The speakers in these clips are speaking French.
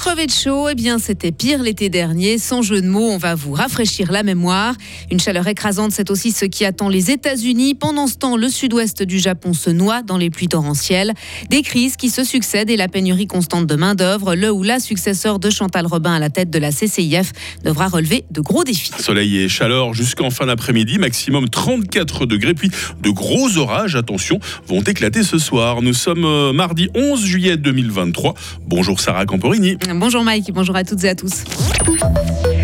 crevez de chaud Eh bien, c'était pire l'été dernier. Sans jeu de mots, on va vous rafraîchir la mémoire. Une chaleur écrasante, c'est aussi ce qui attend les États-Unis. Pendant ce temps, le sud-ouest du Japon se noie dans les pluies torrentielles. Des crises qui se succèdent et la pénurie constante de main-d'œuvre. Le ou la successeur de Chantal Robin à la tête de la CCIF devra relever de gros défis. Soleil et chaleur jusqu'en fin d'après-midi, maximum 34 degrés, puis de gros orages, attention, vont éclater ce soir. Nous sommes euh, mardi 11 juillet 2023. Bonjour Sarah Camporini. Bonjour Mike, bonjour à toutes et à tous.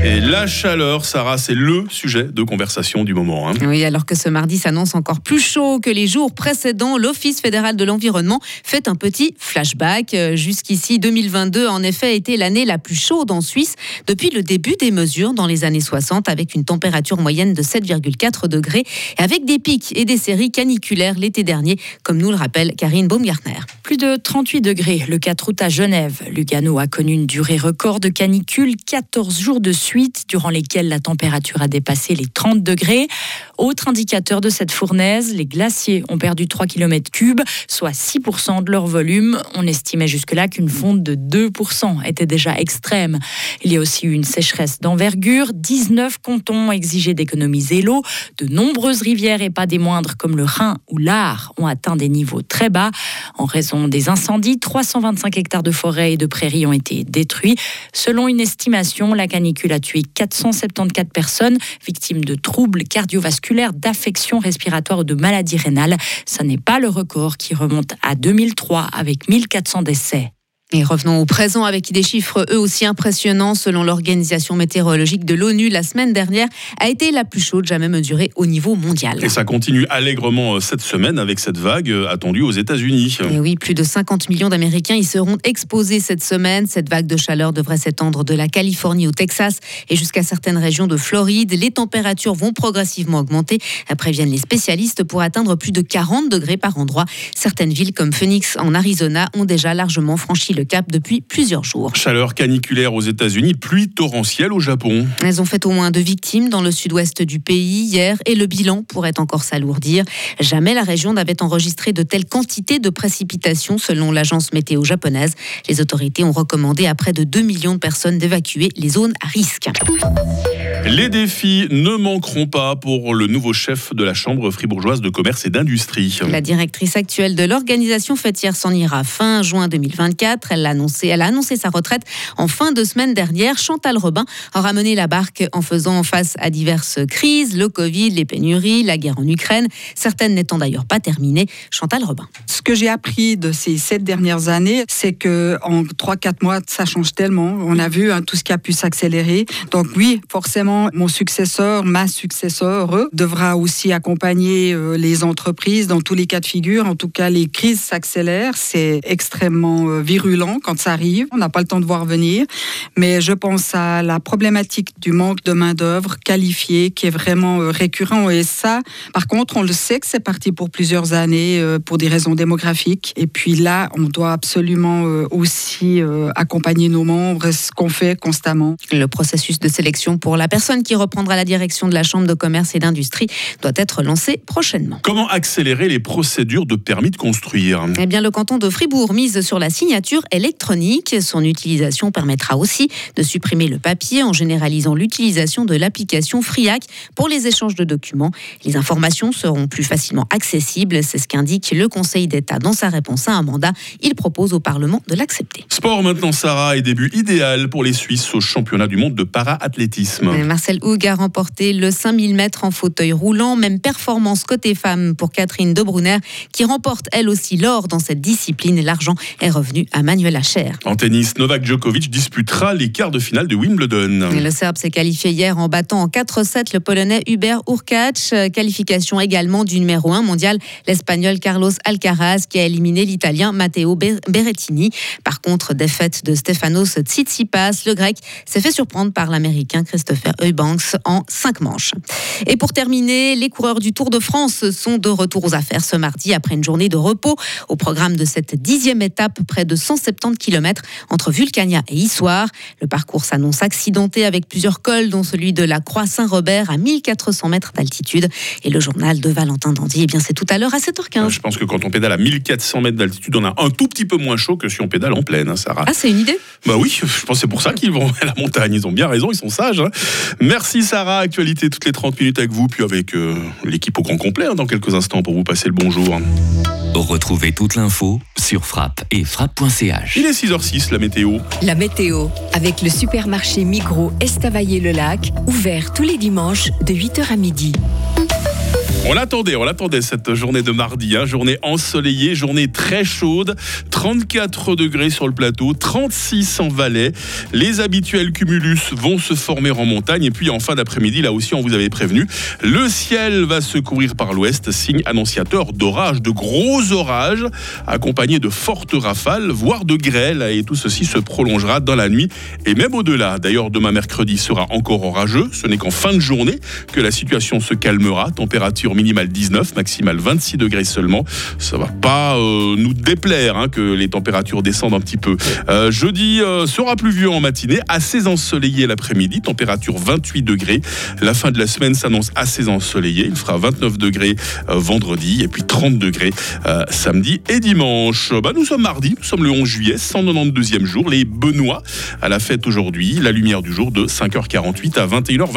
Et la chaleur, Sarah, c'est le sujet de conversation du moment. Hein. Oui, alors que ce mardi s'annonce encore plus chaud que les jours précédents, l'Office fédéral de l'environnement fait un petit flashback. Euh, jusqu'ici, 2022, en effet, a été l'année la plus chaude en Suisse depuis le début des mesures dans les années 60, avec une température moyenne de 7,4 degrés, et avec des pics et des séries caniculaires l'été dernier, comme nous le rappelle Karine Baumgartner. Plus de 38 degrés le 4 août à Genève. Lugano a connu une durée record de canicule, 14 jours de suite, durant lesquels la température a dépassé les 30 degrés. Autre indicateur de cette fournaise, les glaciers ont perdu 3 km cubes, soit 6% de leur volume. On estimait jusque-là qu'une fonte de 2% était déjà extrême. Il y a aussi eu une sécheresse d'envergure. 19 cantons ont exigé d'économiser l'eau. De nombreuses rivières, et pas des moindres, comme le Rhin ou l'Ar, ont atteint des niveaux très bas. En raison des incendies, 325 hectares de forêt et de prairies ont été détruits. Selon une estimation, la canicule a tué 474 personnes victimes de troubles cardiovasculaires, d'affections respiratoires ou de maladies rénales. Ce n'est pas le record qui remonte à 2003 avec 1400 décès. Et revenons au présent avec des chiffres eux aussi impressionnants. Selon l'Organisation météorologique de l'ONU, la semaine dernière a été la plus chaude jamais mesurée au niveau mondial. Et ça continue allègrement euh, cette semaine avec cette vague euh, attendue aux États-Unis. Et oui, plus de 50 millions d'Américains y seront exposés cette semaine. Cette vague de chaleur devrait s'étendre de la Californie au Texas et jusqu'à certaines régions de Floride. Les températures vont progressivement augmenter, préviennent les spécialistes, pour atteindre plus de 40 degrés par endroit. Certaines villes comme Phoenix en Arizona ont déjà largement franchi le cap depuis plusieurs jours. Chaleur caniculaire aux États-Unis, pluie torrentielle au Japon. Elles ont fait au moins deux victimes dans le sud-ouest du pays hier et le bilan pourrait encore s'alourdir. Jamais la région n'avait enregistré de telles quantités de précipitations selon l'agence météo japonaise. Les autorités ont recommandé à près de 2 millions de personnes d'évacuer les zones à risque. Les défis ne manqueront pas pour le nouveau chef de la Chambre fribourgeoise de commerce et d'industrie. La directrice actuelle de l'organisation fêtière s'en ira fin juin 2024. Elle a, annoncé, elle a annoncé sa retraite en fin de semaine dernière. Chantal Robin aura mené la barque en faisant face à diverses crises, le Covid, les pénuries, la guerre en Ukraine, certaines n'étant d'ailleurs pas terminées. Chantal Robin. Ce que j'ai appris de ces sept dernières années, c'est que en 3-4 mois, ça change tellement. On a vu hein, tout ce qui a pu s'accélérer. Donc oui, forcément, mon successeur, ma successeur, devra aussi accompagner euh, les entreprises dans tous les cas de figure. En tout cas, les crises s'accélèrent. C'est extrêmement euh, virulent quand ça arrive. On n'a pas le temps de voir venir. Mais je pense à la problématique du manque de main-d'œuvre qualifiée qui est vraiment euh, récurrent. Et ça, par contre, on le sait que c'est parti pour plusieurs années pour des raisons démographiques. Et puis là, on doit absolument aussi accompagner nos membres, ce qu'on fait constamment. Le processus de sélection pour la personne qui reprendra la direction de la Chambre de commerce et d'industrie doit être lancée prochainement. Comment accélérer les procédures de permis de construire? Eh bien, le canton de Fribourg mise sur la signature électronique. Son utilisation permettra aussi de supprimer le papier en généralisant l'utilisation de l'application FRIAC pour les échanges de documents. Les informations seront plus facilement accessibles, c'est ce qu'indique le Conseil d'État dans sa réponse à un mandat. Il propose au Parlement de l'accepter. Sport maintenant, Sarah, et début idéal pour les Suisses au championnat du monde de para-athlétisme. Marcel Houg a remporté le 5000 mètres en fauteuil roulant. Même performance côté femme pour Catherine Debrunner, qui remporte elle aussi l'or dans cette discipline. L'argent est revenu à Manuel Acher. En tennis, Novak Djokovic disputera les quarts de finale de Wimbledon. le Serbe s'est qualifié hier en battant en 4-7 le Polonais Hubert Urkacz. Qualification également du numéro 1 mondial, l'Espagnol Carlos Alcaraz, qui a éliminé l'Italien Matteo Berrettini. Par contre, défaite de Stefanos Tsitsipas, le Grec s'est fait surprendre par l'Américain Christopher Eubanks en cinq manches. Et pour terminer, les coureurs du Tour de France sont de retour aux affaires ce mardi après une journée de repos. Au programme de cette dixième étape, près de 150 170 km entre Vulcania et Issoire. Le parcours s'annonce accidenté avec plusieurs cols, dont celui de la Croix Saint-Robert à 1400 mètres d'altitude. Et le journal de Valentin Dandy, eh bien c'est tout à l'heure à 7h15. Je pense que quand on pédale à 1400 mètres d'altitude, on a un tout petit peu moins chaud que si on pédale en pleine, hein, Sarah. Ah, c'est une idée? Bah oui, je pense que c'est pour ça qu'ils vont à la montagne. Ils ont bien raison, ils sont sages. hein. Merci Sarah, actualité toutes les 30 minutes avec vous, puis avec euh, l'équipe au grand complet hein, dans quelques instants pour vous passer le bonjour. Retrouvez toute l'info sur frappe et frappe.ch. Il est 6h06, la météo. La météo, avec le supermarché Migros Estavayer-le-Lac, ouvert tous les dimanches de 8h à midi. On l'attendait, on l'attendait cette journée de mardi, hein, journée ensoleillée, journée très chaude, 34 degrés sur le plateau, 36 en Valais. Les habituels cumulus vont se former en montagne. Et puis en fin d'après-midi, là aussi on vous avait prévenu, le ciel va se couvrir par l'ouest, signe annonciateur d'orages, de gros orages, accompagnés de fortes rafales, voire de grêles. Et tout ceci se prolongera dans la nuit et même au-delà. D'ailleurs, demain mercredi sera encore orageux, ce n'est qu'en fin de journée que la situation se calmera, température minimale 19, maximale 26 degrés seulement. Ça va pas euh, nous déplaire hein, que les températures descendent un petit peu. Euh, jeudi euh, sera pluvieux en matinée, assez ensoleillé l'après-midi, température 28 degrés. La fin de la semaine s'annonce assez ensoleillée. Il fera 29 degrés euh, vendredi et puis 30 degrés samedi et dimanche. Bah, nous sommes mardi, nous sommes le 11 juillet, 192e jour. Les Benoît à la fête aujourd'hui. La lumière du jour de 5h48 à 21h20.